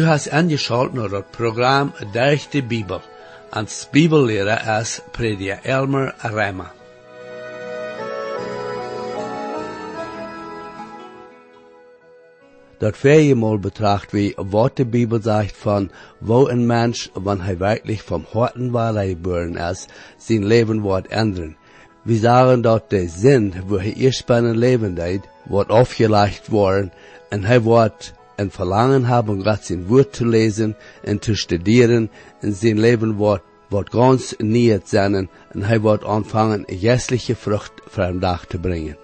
Du hast angeschaut naar het programma Durch de Bibel. Als Bibellehrer is prediker Elmer Rema. Dat viermal betracht wie wat de Bibel sagt van wo een mens, wanneer hij werkelijk vom Horten waarheid geboren is, zijn leven wordt ändern. We sagen dat de zin, wo hij eerst bij een leven deed, wordt afgelegd worden en hij wordt een verlangen hebben, Gott zijn woord te lezen en te studeren en zijn leven wordt, wordt ganz niet zijn en hij wordt aanvangen, geestelijke vrucht voor een dag te brengen.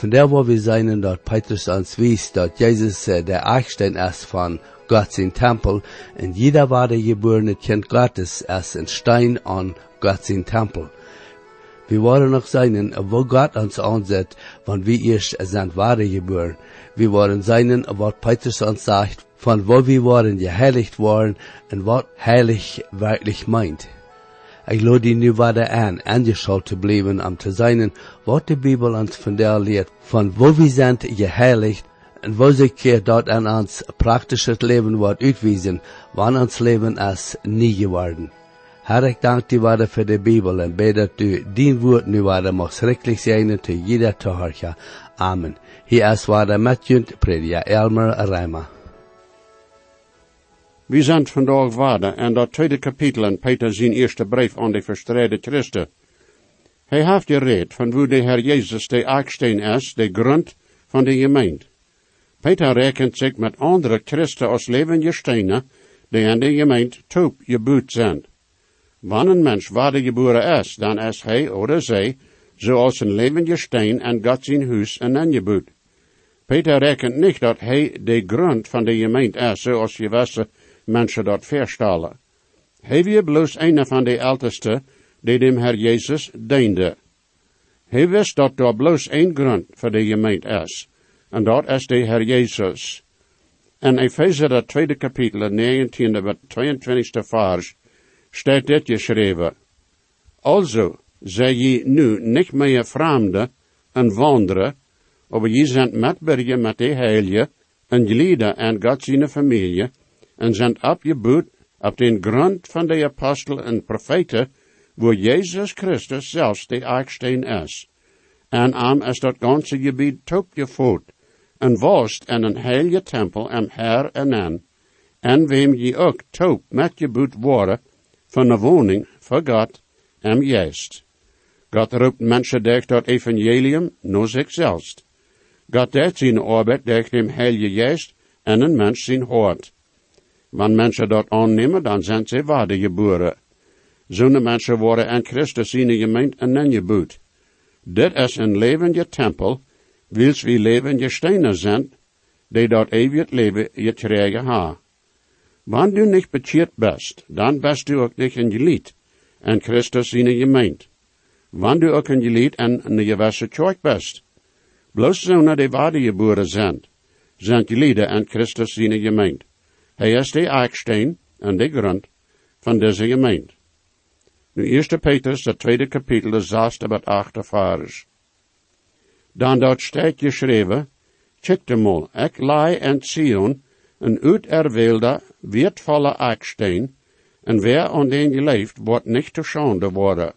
Von der wo wir sein, dort Petrus uns wies, dort Jesus äh, der Eichstein ist von Gott sein Tempel, und jeder war der geborene Kind Gottes ist ein Stein an Gott sein Tempel. Wir wollen noch sein, wo Gott uns ansetzt, wenn wir erst sind wahre geboren. Wir wollen sein, was Petrus uns sagt, von wo wir wollen geheiligt worden und was heilig wirklich meint. Ik lade die nu verder aan, aangeschaut te blijven om te zijn wat de Bibel ons der leert, van wo wir sind geheiligt en wo sich keer dat aan ons praktisches leven wordt uitwezen, wanneer ons leven is nie geworden. Herr, ik dank die waarde voor de Bibel en bid dat u dien woord nu waarde mag schrikkelijk zijn te jeder te. Amen. Hier is waarde met junt, predia Elmer Rijma. We zijn vandaag waarde en dat tweede kapitel in Peter zijn eerste brief aan de verstreden christen. Hij heeft gereed van hoe de Heer Jezus de eiksteen is, de grond van de gemeente. Peter rekent zich met andere christen als levende stenen, die in de gemeente toep geboet zijn. Wanneer een mens geboren is, dan is hij of zij zoals een levende steen en God zijn huis en ingeboet. Peter rekent niet dat hij de grond van de gemeente is, zoals je wist mensen dat verstellen. Hij was bloos een van de oudste die dem Herr Jezus diende. Hij wist dat er bloos één grond voor de gemeente is, en dat is de Herr Jezus. En Efeze dat tweede kapitel, 19e 22e vers, staat dit geschreven. Also, zij je nu niet meer vreemde en wanderen, maar je zijn metbergen met de heilige en gelieden en God zijn familie, en zijn opgebouwd op den grond van de apostel en profeten, wo Jezus Christus zelfs de eiksteen is. En am is dat ganze gebied toepgevoerd, en wost in een heilige tempel en her en en, en wem je ook toep met gebouwd worden van de woning voor God en juist. God roept mensen durch dat evangelium naar zichzelf. God deed zijn arbeid durch dem heilige geest en een mens zijn hoort. Wanneer mensen dat aannemen, dan zijn ze waardegeboren. Zo'n mensen worden in Christus in de gemeente en ingeboet. Dit is een levende tempel, wils wie levende stenen zijn, die dat eeuwig leven gekregen ha. Wanneer du niet bekeerd bist, dan bist du ook niet een gelied in Christus in de gemeente. Wanneer du ook een gelied in een gewisse kerk bist. Bloos zo'n die waardegeboren zijn, zijn gelieden in Christus in de gemeente. Hij is de eiksteen en de grond van deze gemeente. Nu, eerste Petrus, het tweede kapitel, de zesde met achte vers. Dan dat staat geschreven, check mal, ik lei en Sion, een uiterwilde, wertvolle eiksteen, en wer aan den geleefd, wordt niet te schande worden.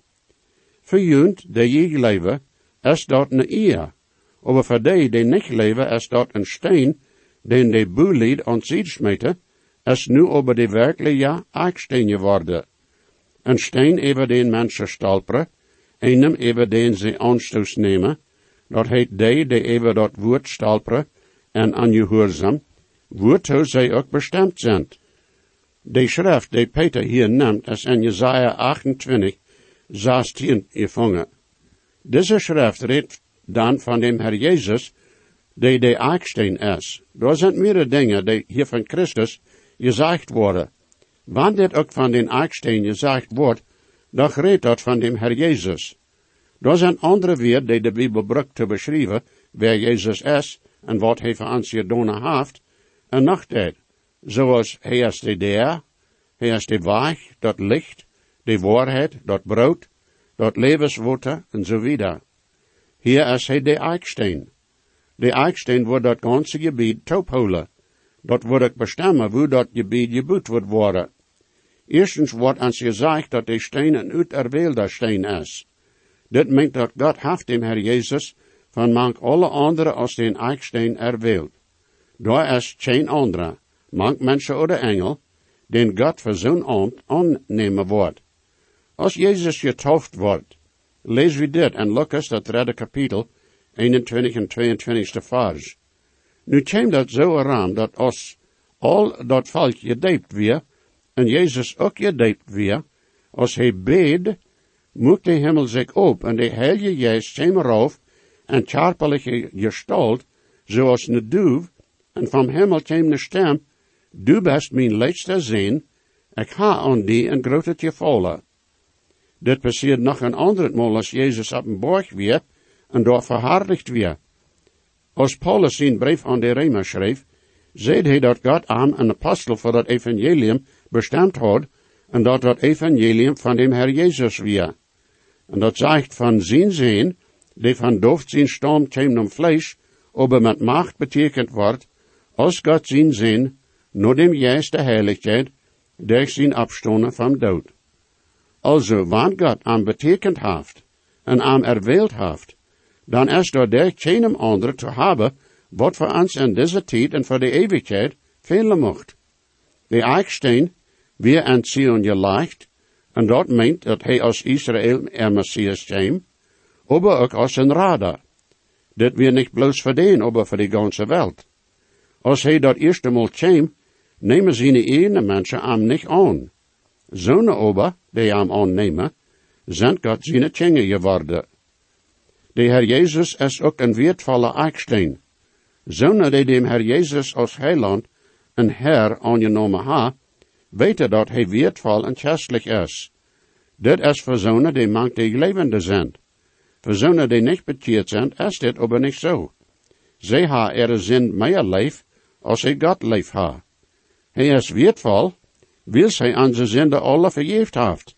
Voor junt, die je leven, is dat een eer, maar voor die die niet leven, is dat een steen, den de boelied aan zich smeten, is nu over de werkelijke eiksteen geworden. Een steen over den mensen stolperen, einem over den ze aanstoot nemen, dat heet die die over dat woord stolperen en ongehoorzaam, waartoe zij ook bestemd zijn. De schrift die Peter hier neemt is in Jesaja 28, 16 gevangen. Deze schrift redt dan van dem Herr Jezus, die de eiksteen is. Er zijn meerdere dingen die hier van Christus gezegd worden. Wanneer dit ook van den eiksteen gezegd wordt, dan redt dat van dem Herr Jezus. Er zijn andere weer die de Bijbel gebruikt te beschrijven, wer Jezus is en wat hij voor ons gedaan heeft, en dit, zoals hij is de der, is de weg, dat licht, de waarheid, dat brood, dat levenswater en zo wieder. Hier is hij de eiksteen. De eiksteen wordt dat ganze gebied toepholen Dat wordt ik bestemmen, hoe dat gebied gebouwd wordt worden. Eerstens wordt ons gezegd dat de steen een uiterweelde steen is. Dit meent dat God heeft dem Herr Jezus van mank alle andere als den eiksteen erwählt. Daar is geen andere, mank mensen oder engel, den God voor zo'n ambt aannemen wordt. Als Jezus getauft wordt, lees we dit in Lucas, dat derde kapitel, 21 en 22 vers. Nu kwam dat zo eraan dat als al dat volk gedijpt weer, en Jezus ook gedijpt weer, als hij beed, moest de hemel zich op en de heilige geest kwam erop en charpelige gestalt, zoals een duw, en van hemel kwam een stem, du best mijn leedste zin, ik ga aan die een grote vallen. Dit passiert nog een ander mal als Jezus op een borg weer en daar verhardigd weer. Als Paulus zijn brief aan de Rema schreef, zei hij dat God aan een apostel voor dat evangelium bestemd had en dat dat evangelium van dem Herr Jezus weer. En dat zegt van zijn zin, die van doft zijn stam kwam om vlees, aber met macht betekend wordt, als God zijn zin, nur dem juiste heiligheid, durch zijn afstonen van dood. Also, wanneer God aan betekend heeft, en aan erwählt heeft, dan is door der geen andere te hebben, wat voor ons in deze tijd en voor de eeuwigheid velen mocht. De eiksteen, weer aan Zion gelegd, en dat meent dat hij als Israël er Messias kwam, aber ook als een radar. Dat weer niet bloos voor den, voor de ganze wereld. Als hij dat eerste mal kwam, nemen zijn ene mensen am niet aan. Zo'n ober, die am aannemen, zijn God zijn tjenge geworden. De Herr Jezus is ook een wertvolle eiksteen. Zo'n die dem Herr Jezus als heiland een Herr aangenomen ha, weten dat hij wertvol en is. Dit is voor zo'n die die levende zijn. Voor zo'n die niet bekeerd zijn, is dit aber niet zo. Zij ha er zin meer leef, als hij God leef ha. Hij is wertvol, wil zij aan zijn zinde alle vergeeft heeft.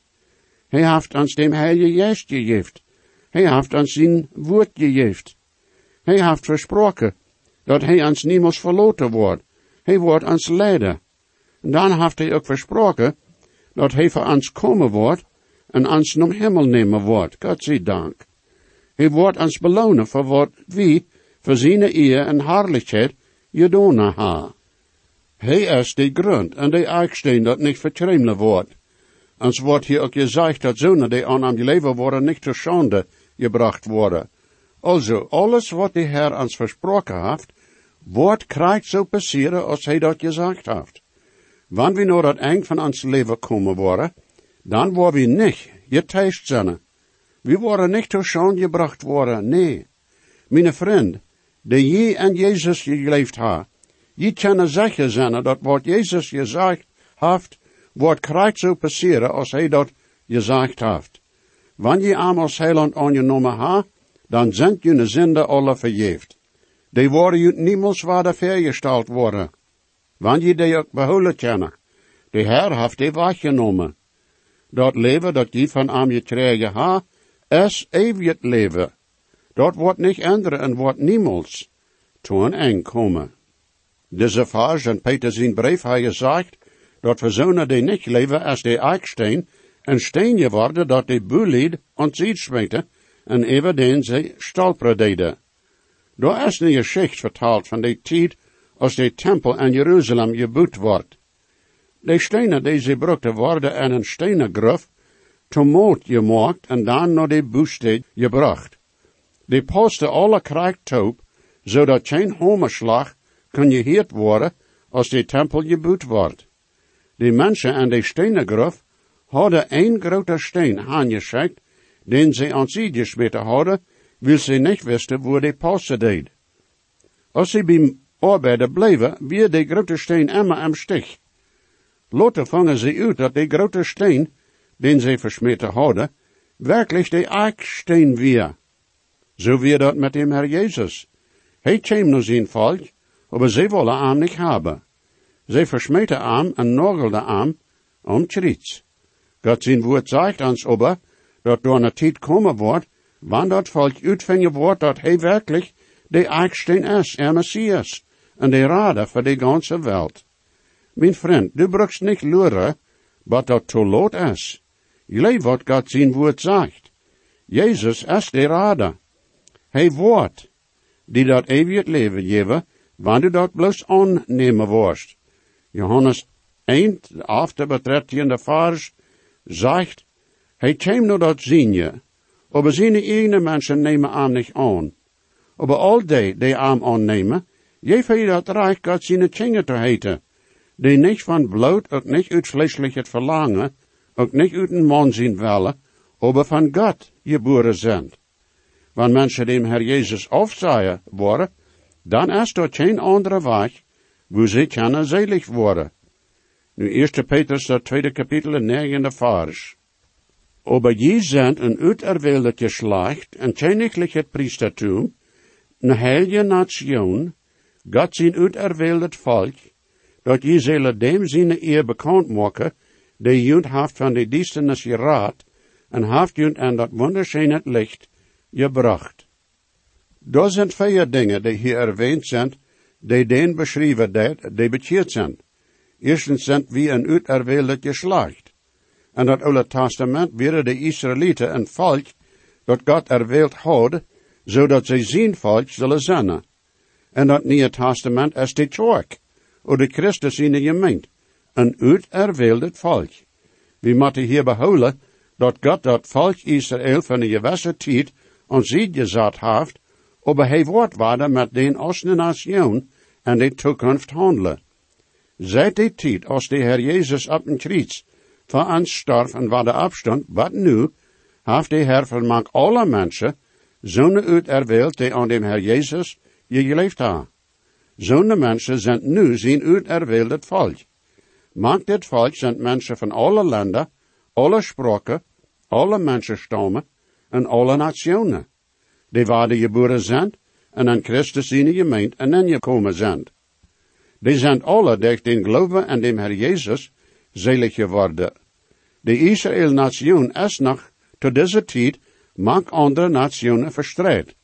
Hij heeft ons dem Heilige Geest gegeven. Hij heeft ons zijn woord gegeven. Hij heeft versproken dat hij ons niemals verloten wordt. Hij wordt ons leider. Dan heeft hij ook versproken dat hij voor ons komen wordt en ons naar hemel nemen wordt. God zij dank. Hij wordt ons belonen voor wat wie voor zijn eer en hartelijkheid gedaan ha. Hij is de grond en de eiksteen dat niet vertremelen wordt. Ons wordt hier ook gezegd dat zonen die aan hem leven worden niet te schande gebracht worden. Also, alles wat de Heer ons versproken heeft, wordt krijgt zo passeren als hij dat gezegd heeft. Wanneer we naar dat eind van ons leven komen worden, dan worden we niet geteist zijn. We worden niet te schande gebracht worden, nee. Mijn vriend, de je en Jezus geleefd ha, je kunnen zeggen zijn dat wat Jezus gezegd heeft, wordt krijgt zo passeren als hij dat gezegd heeft. Wanneer je als heiland aangenomen ha, dan zijn je zinde alle vergeeft. Die worden je niemals waarde vergesteld worden. Wanneer je die ook behouden kennen. De Heer heeft die weggenomen. Dat leven dat je van aan je krijgen ha, is eeuwig leven. Dat wordt niet änderen en wordt niemals toen eng komen. Deze in Peter zijn brief hij gezegd, dat we zonen die niet leven als de eiksteen, een steen geworden dat de bulied ontziet smeten, en even den ze stolperen deden. Daar is een geschicht vertaald van de tijd als de tempel in Jeruzalem gebouwd wordt. De stenen die ze brukten worden in een stenen gruf, moord gemaakt en dan naar de boestad gebracht. De posten alle krijgt op, zodat geen homerslag kan geheerd worden als de tempel gebouwd wordt. De mensen aan de stenen gruf hadden een grote steen aangeschikt, den ze aan sie gesmeten hadden, wil ze niet wisten waar de passen deed. Als ze bij arbeiden bleven, weer de grote steen immer am stich. Later vangen ze uit dat de grote steen, den ze versmeten hadden, werkelijk de eiksteen weer. Zo weer dat met dem Herr Jezus. Hij kwam naar zijn volk, aber ze willen hem niet hebben. Ze versmeten hem en nagelden hem om Tritz. God zijn woord zegt ons aber, dat door een tijd komen wordt, wanneer dat volk uitvingen wordt dat hij werkelijk de eiksteen is, er Messias, en de Rade voor de ganze Welt. Mijn vriend, du brukst niet luren, wat dat te lot is. Je wat God zijn woord zegt. Jezus is de Rade. Hij woord, die dat eeuwig leven geven, wanneer dat bloos aannemen worst. Johannes 1, af de betrettende vers, zegt, hij kwam naar dat zien aber zijn eigen mensen nemen aan niet aan. Aber al die, die aan aannemen, je hij dat reich God zijn tjingen te heten, die niet van bloed, ook niet uit vleeselijk verlangen, ook niet uit een man zien willen, aber van God geboren zijn. Wanneer mensen dem Herr Jezus afzaaien worden, dan is er geen andere weg, wo ze kunnen zelig worden. Nu, 1. Petrus, dat tweede kapitel, negende vers. Aber je zijn een uiterwählte Geschlecht, een königlich Priestertum, een heilige Nation, Gott zijn uiterwählt Volk, dat je zullen dem zijn eer bekend maken, die junt haft van de dienstenis geraad, en haft junt aan dat wunderschöne licht gebracht. Dat zijn dingen die hier erwähnt zijn, die den beschreven dat, die bekeerd zijn. Eerstens zijn wie een uiterwählt Geschlecht. En dat Oude Testament waren de Israëlieten een volk dat God erwählt had, zodat zij zijn volk zullen zijn. En dat Nieuwe Testament is de kerk, of de Christus in de gemeente, een uiterwählt volk. We moeten hier behouden dat God dat volk Israël van de gewisse tijd aan zich gezet heeft, aber hij wordt waarde met den Osten nation en de toekomst handelen. Seit die tijd als de Heer Jezus op een kruis voor ons starf en waar de afstand, wat nu, heeft de Heer vermaakt alle mensen, zo'n uiterwählt die aan dem Heer Jezus je geleefd hebben. Zo'n mensen zijn nu zijn uiterwählt volk. Maakt dit volk zijn mensen van alle landen, alle spraken, alle mensenstammen en alle nationen. Die waren geboren zijn en aan Christus in gemeend en in gekomen zijn. Die zijn alle durch den geloven en dem Herr Jezus selig geworden. De Israël-nation is nog tot deze tijd maak andere nationen verstrijd.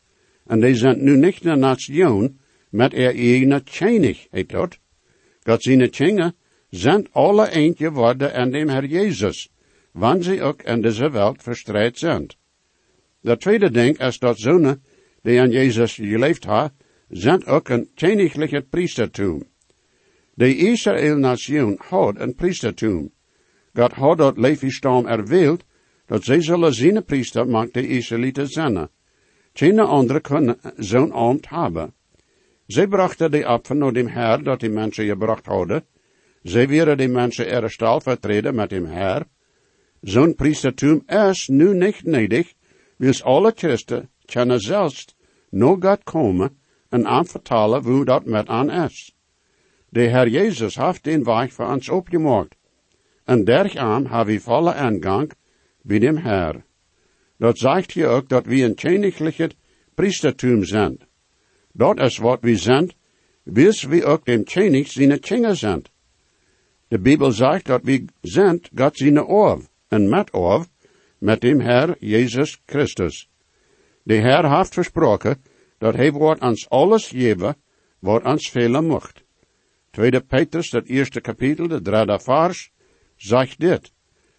En die zijn nu niet een nation met er eigen tjenigheid tot. God zijn tjingen zijn alle eentje geworden en dem Herr Jezus, wanneer ze ook in deze wereld verstrijd zijn. De tweede ding is dat zonen die aan Jezus geleefd hebben, zijn ook een königlich priestertum. De Israël-nation had een priestertum. God had dat Levi-stam erwählt, dat zij zullen zijn priester maakt de Israëlieten zijn. Geen andere kunnen zo'n ambt hebben. Zij brachten de opfer naar dem Herr dat die mensen gebracht hadden. Zij werden die mensen eerst al vertreden met dem Herr. Zo'n priestertum is nu niet nedig, wils alle Christen kunnen zelfs naar God komen en aanvertalen hoe dat met aan is. De Herr Jezus heeft den weg voor ons opgemaakt. En dergaan hebben we volle aangang bij dem Herr. Dat zegt hier ook dat we een königlich priestertum zijn. Dat is wat we zijn, wils we ook dem König zijn Kinder zijn. De Bijbel zegt dat we zijn God zijn oor, en met oor, met dem Herr Jezus Christus. De Herr heeft versproken dat hij wordt ons alles geven, wat ons vele mocht. Tweede Petrus, dat eerste kapitel, de derde vers, zegt dit.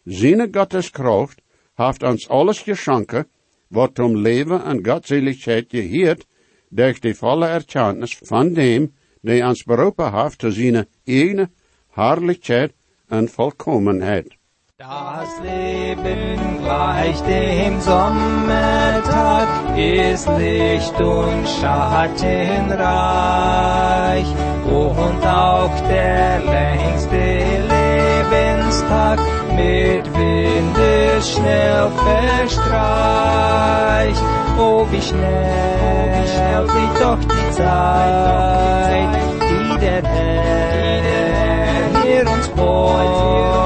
Zine Gottes kracht heeft ons alles geschonken, wat om leven en godseligheid geheerd, durch die volle erkenntnis van dem, die ons beroepen heeft te zijn eigen herrlichkeit en volkomenheid. Das Leben gleich dem Sommertag ist Licht und Schattenreich und auch der längste Lebenstag mit Windeschnell verstreicht. Oh, wie schnell fliegt doch die Zeit, die der Herr hier uns beut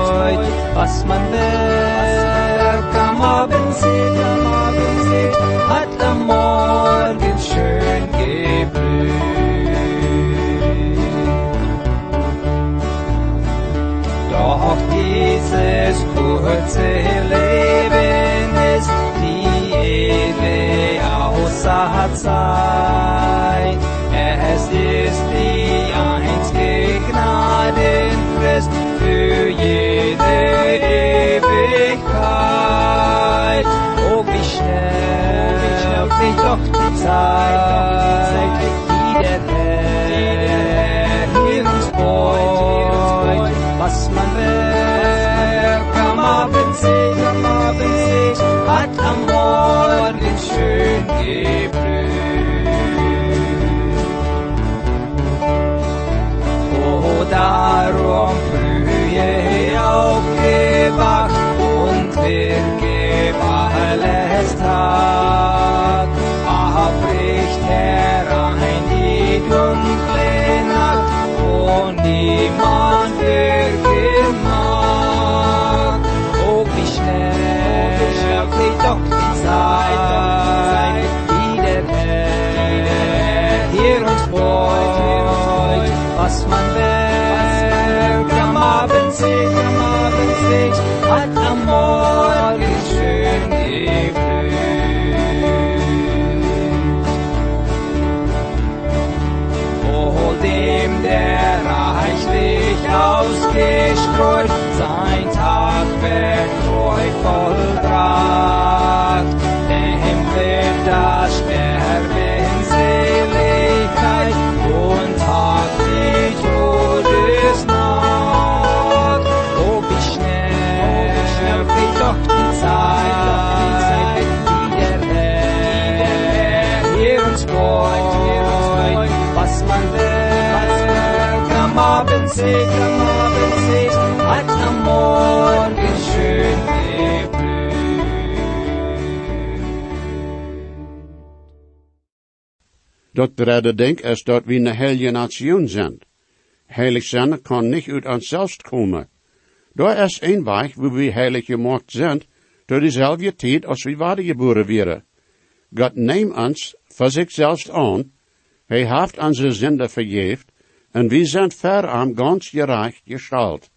was man merkt am Abend sieht, am Abend sieht, hat am Morgen schön geblüht. Doch dieses kurze Leben ist die ewige Außer Zeit. Es ist was man mer kam abend sieht, abend sieht, hat am Morgen den schönen Dat derde denk is dat we een heilige nation zijn. Heilig zijn kan niet uit onszelf komen. Daar is een weg wo we heilig gemaakt zijn, door dezelfde tijd als we waardegeboren werden. God neemt ons voor zichzelf aan, hij heeft onze zonde vergeeft, en we zijn ver aan ganz gerecht gestalt.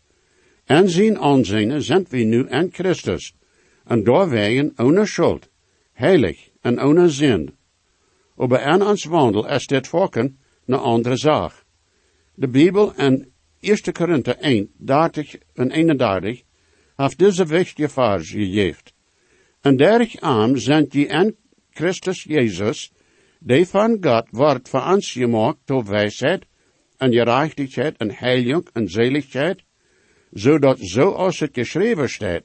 En zijn aanzien zijn we nu in Christus, en daar wegen ohne schuld, heilig en ohne zin. Aber in ons wandel is dit volken een andere zaak. De Bijbel in 1 Korinther 1, 30 en 31 heeft deze wichtige vers gegeven. En derg arm zijn die in Christus Jezus, die van God wordt voor ons gemaakt tot wijsheid en gerechtigheid en heilig en zeligheid, zodat zo als het geschreven staat,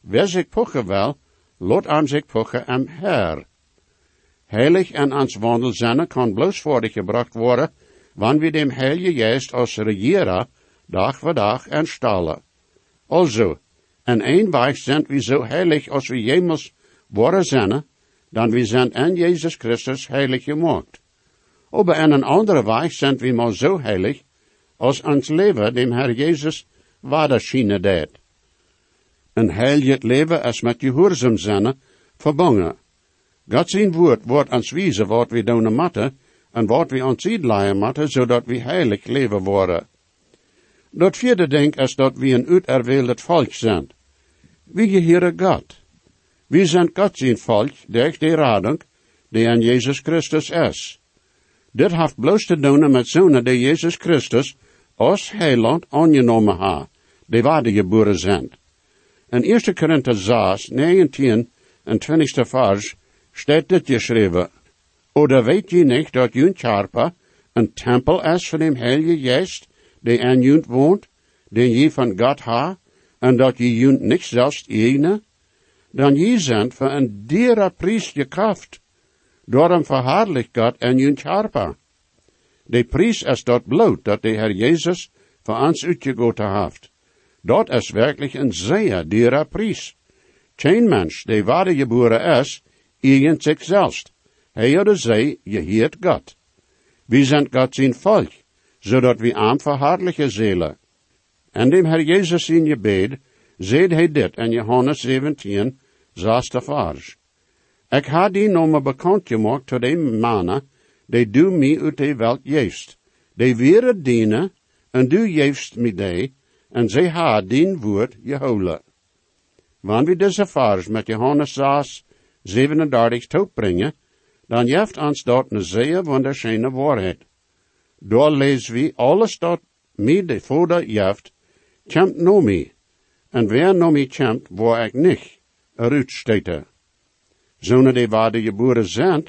wer zich pochen wil, laat aan zich pochen am Herr. Heilig en ans wandel zijn kan bloos gebracht worden, wanneer we dem Heilige Geest als regeren, dag voor dag en stallen. Also, en een weg zijn we zo heilig als we jemals worden zijn, dan we zijn in Jezus Christus heilig gemaakt. Aber in een andere weg zijn we maar zo heilig, als ons leven dem Herr Jezus waderschienen deed. Een heilig leven is met gehoorzaam zijn verbonden. God zijn woord wordt ons wijzen wat we doen moeten en wat we ons uitleiden moeten, zodat we heilig leven worden. Dat vierde denk is dat we een uiterwählt volk zijn. We gehören God. We zijn God zijn volk, durch de radung, die aan Jezus Christus is. Dit heeft bloos te doen met zonen die Jezus Christus als heiland aangenomen ha, die waarde zijn. In 1 Korinther 6, 19 en 20 vers staat dit geschreven. Oder weet je niet dat jun charpa een tempel is van dem Heilige Geest, die aan junt woont, den je van God ha, en dat je junt niet zelfs ene? Dan je zijn van een dierer priest gekaft. Daarom verhaarlijk God en junt charpa. De priest is dat bloot dat de Herr Jezus voor ons uitgegoten heeft. Dat is werkelijk een zeer dierer priest. Geen mens die waarde geboren is, eigen zichzelf. Hij oder zij, je heert God. We zijn God zijn volk, zodat we aan verhaarlijke zelen. En dem Herr Jezus in je bed, zeed hij dit in Johannes 17, zesde vers. Ik ha die nomen bekend gemaakt tot de mannen, die du mij uit de welt geeft. Die weer dienen, en du geeft mij die, en zij ha dien woord gehouden. Wanneer we deze vers met Johannes 6, 37 toebrengen, dan jeft ons dat een zeer wunderschöne waarheid. Daar lezen we alles dat mij de vader jeft, kämpt no mij, en wer no mij kämpt, waar ik niet, eruit stete. Zonen die waarde geboren zijn,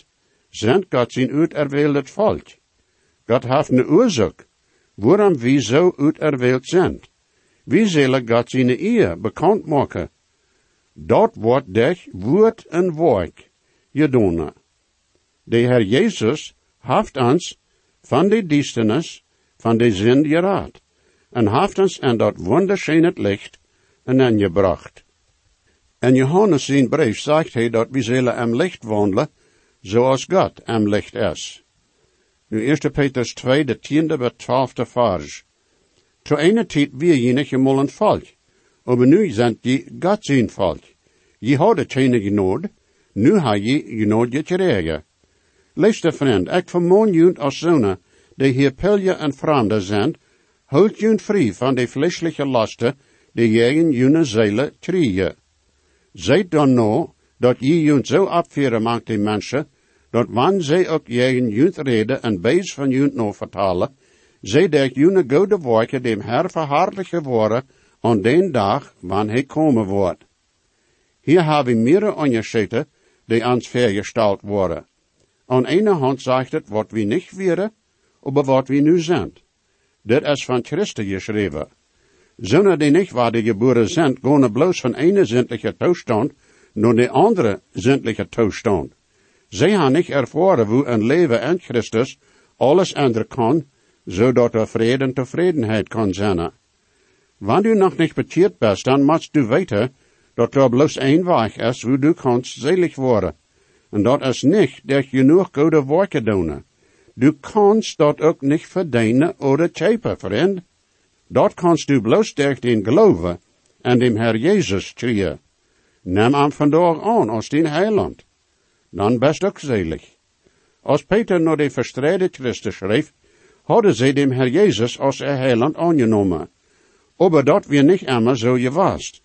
zijn God zijn uiterwählt volk. God heeft een oorzaak, waarom we zo uiterwählt zijn. Wie zullen God zijn eer bekend maken. Dat wordt dich woord en werk gedaan. De Heer Jezus heeft ons van de duisternis, van de zin geraad, en heeft ons in dat wonderschöne licht en aangebracht. In Johannes zijn brief zegt hij dat we zullen am licht wandelen, zoals God am licht is. Nu 1 Petrus 2, de tiende bij twaalfde vers. Zu einer tijd wir je nicht einmal ein Volk, aber nu sind je Gott zijn Volk. Je hadde keine genood, nu ha je genood gekregen. Liefste vriend, ik vermoon junt als zonen, die hier pilje en vreemden zijn, houd junt vrij van de vleeselijke lasten, die jegen june zielen trieën. Zijt dan nou, dat je junt zo afveren maakt die mensen, dat wanneer zij ook jegen junt reden en bees van junt nou vertalen, zij dat june goede woorden dem Herr verhartlichen worden aan den dag wanneer hij komen wordt. Hier hebben meerdere onderscheiden die ons vergesteld worden. Aan ene hand zegt het wat we niet werden, maar wat we nu zijn. Dit is van Christus geschreven. Zonen die niet waar de geboren zijn, gaan bloos van ene zindelijke toestand naar de andere zindelijke toestand. Zij hebben niet ervaren hoe een leven in Christus alles änderen kan, zodat er vrede en tevredenheid kan zijn. Wanneer u nog niet bekeerd bent, dan moet u weten dat er bloos één weg is hoe du kanst selig worden. En dat is niet dat je genoeg goede werken doen. Du kanst dat ook niet verdienen oder chepen, vriend. Dat kanst du bloos durch den geloven en dem Herr Jezus trieën. Neem hem vandaag aan als den heiland. Dan best ook selig. Als Peter naar de verstreide Christus schreef, hadden zij dem Herr Jezus als er heiland aangenomen. Aber dat weer niet immer zo gewas.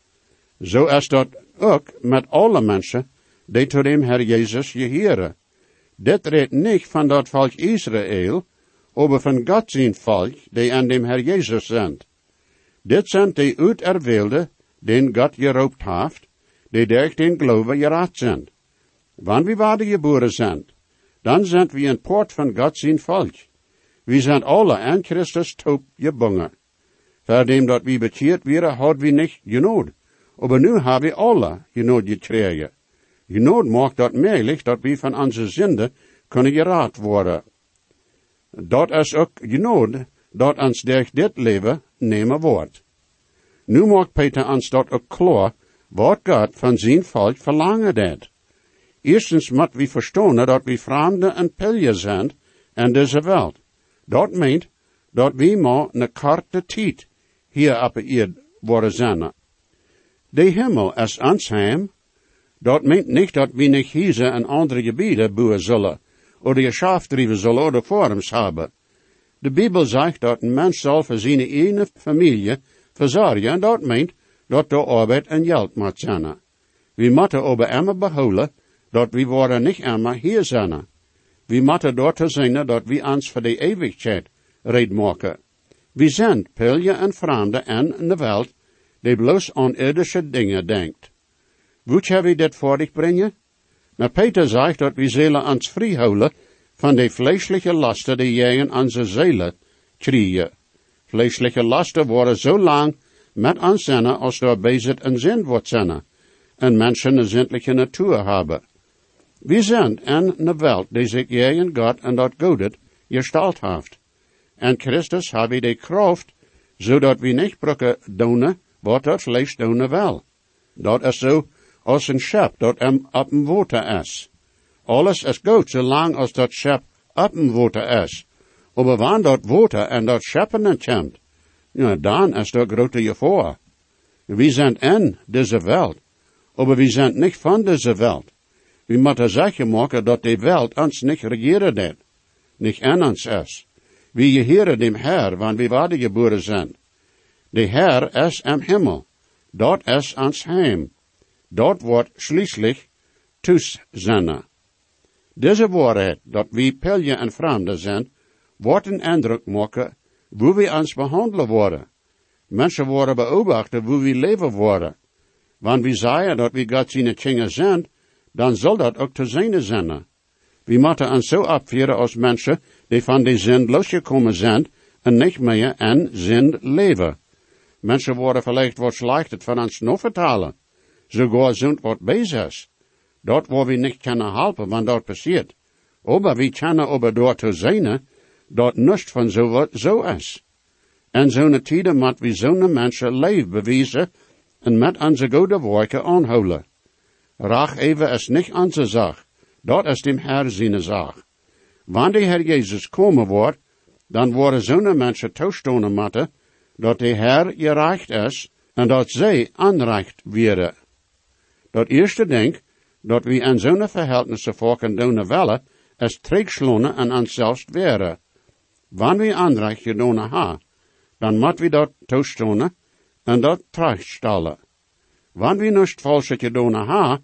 Zo is dat ook met alle mensen die tot dem Herr Jezus gehören. Dit redt niet van dat volk Israël, aber van God zijn volk, die aan dem Herr Jezus zijn. Dit zijn die uiterwählte, den God geroopt heeft, die durch den Glauben geraad zijn. Wanneer we waren geboren zijn, dan zijn we een poort van God zijn volk. We zijn alle aan Christus toop Verdem dat we bekeerd werden, had we niet genood. Aber nu we alle genood gekregen. Genood maakt dat mogelijk dat we van onze zonde kunnen geraad worden. Dat is ook genood dat ons durch dit leven nemen wordt. Nu maakt Peter ons dat ook klaar wat God van zijn volk verlangen deed. Eerstens moet we verstaan dat we vreemden en pilje zijn in deze wereld. Dat meent dat we maar een korte tijd hier op de aarde worden zijn. De Himmel is ons heim. Dat meint nicht, dat we nicht hier in andere gebieden boeren zullen, oder Geschäft drijven zullen, oder forums hebben. De Bijbel zegt dat een mens zal voor zijn ene familie verzorgen, en dat meint dat de arbeid en geld moet zijn. We moeten over immer behouden, dat we worden niet immer hier zijn. We moeten dort zijn dat we ons voor de eeuwigheid red maken. We zijn pilje en vreemde en in de wereld, die bloos aan irdische dingen denkt. Woet heb we dit voor dich brengen? Maar Peter zegt dat we zullen ons vrijhouden van de vleeselijke lasten die jij onze zielen krijgen. Vleeselijke lasten worden zo lang met ons zijn als er bezit en zin wordt zijn. En mensen een zindelijke natuur hebben. We zijn in de wereld die zich jij en God en dat godet gestalt heeft. En Christus hebben de kracht, zodat we niet brokken doen wat dat vlees doen wel. Dat is zo als een schep dat hem op een water is. Alles is goed zolang als dat schep op een water is. Maar wanneer dat water en dat scheppen niet komt, ja, dan is dat grote gevaar. We zijn in deze wereld, maar we zijn niet van deze wereld. We moeten zeker maken dat de wereld ons niet regeren deed, niet in ons is. We geheren dem Herr, wanneer we waarde geboren zijn. De Herr is im Himmel. Dort is ons heim. Dort wordt schließlich zijn. Deze waarheid, dat we pilje en vreemden zijn, wordt een indruk maken hoe we ons behandelen worden. Mensen worden beobachten hoe we leven worden. Wanneer we zeggen dat we God zijn kinderen zijn, dan zal dat ook te zijn zijn. We moeten ons zo afvieren als mensen die van de zin losgekomen zijn en niet meer in zin leven. Mensen worden vielleicht wat slecht van ons nog vertalen. sogar sind wat bezig. Dort wo wir nicht kunnen helpen, wann dort passiert. Aber wir können aber dort zijn, dort nicht von so wat so is. En zo'n tijden moet we zo'n mensen leven bewijzen en met onze goede werken aanhouden. Rach even is niet onze zaak, dat is dem Herr zijn zaak. Wanneer de Herr Jezus komen wordt, dan worden zo'n mensen toestonen moeten, dat de Herr gereicht is en dat zij aanreicht werden. Dat eerste denk, dat we in zo'n verhältnissen voor doen willen, is trekslone en onszelfs wäre. Wanneer we aanreicht gedaan ha, dan moet we dat toestonen en dat terechtstellen. Wanneer we niet falsche gedaan ha,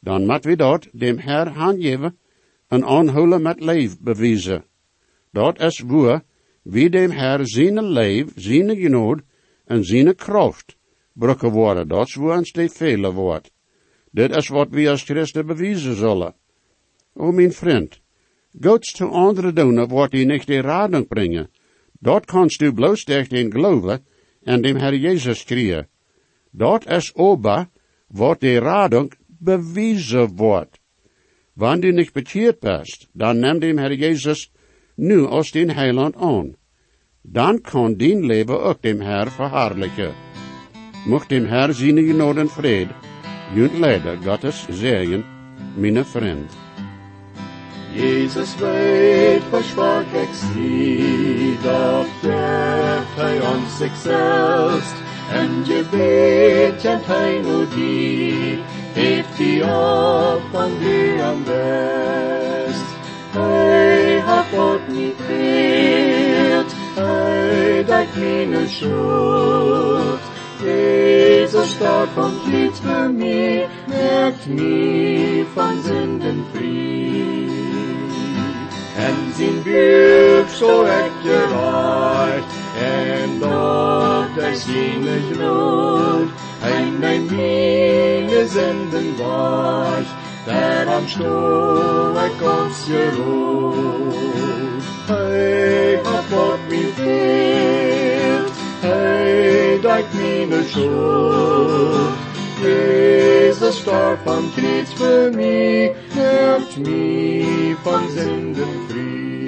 dan moet we dat dem Herr aangeven en aanhouden met leef bewijzen. Dat is waar wie dem Herr zijn leef, zijn genood en zijn kracht brukken worden. Dat is waar ons de vele wordt. Dit is wat we als christen bewijzen zullen. O mijn vriend, Gods te andere doen wat die niet de rading brengen. Dat kannst du bloos den geloven en dem Herr Jezus kriegen. Dat is oba wat de rading bewijzen wordt. Wanneer du nicht bekeerd bist, dan neem dem Herr Jezus nu als den Heiland aan. Dan kan dien leven ook dem Herr verhaarlijken. Mocht dem Herr zijn genade en vrede, junt leider Gottes zegen, mijn vriend. Jesus weet versprach ik zie, dat geeft hij ons zichzelf. En je weet, kent hij nu die, heeft die op van die am best. Hij hat God niet wild, hij dat meine schuld. Starb vom Glied für mich, merkt Sünden frei. En zijn buik zo echt gewaard, en dat er zijn groot, en mijn mine zenden was, daar am stoel ik ons gerood. Hij hat God mij veert, hij dat mine schuld, Jesus starb am Kreuz für mich, macht mich von Sünden frei.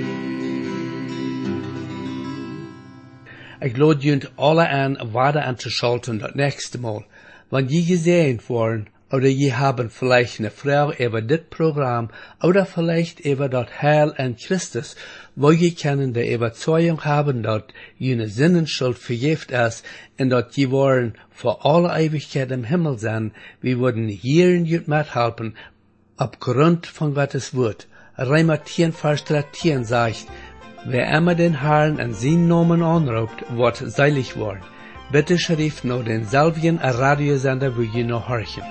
Ik lade jullie alle aan waarde aan te schalten dat nächste Mal. Wenn je gesehen worden, oder je haben vielleicht eine Frau über dit Programm, oder vielleicht über das Heil in Christus, wo je können die Überzeugung haben, dass jene Sinnenschuld vergift ist, und dass je wollen vor alle Ewigkeit im Himmel sein, wir würden hier in jut mithelfen, aufgrund von Gottes Wort. Reimer 10, Vers 13 sagt, wer immer den Herrn in sein Namen anruft, wird seilig worden. Bitte schrift nur den selben Radiosender, wo je noch horchen.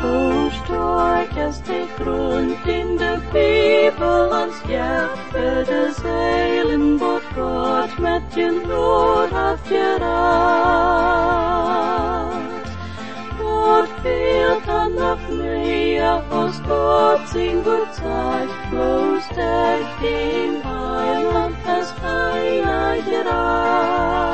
Hoe sterk is de grond in de Bibel ons hjärta de zeilen vårt God met je nåd hat geraakt. Wat fehlt dan nog meer als God sin Gott sagt, bloß der triumph as high I did I.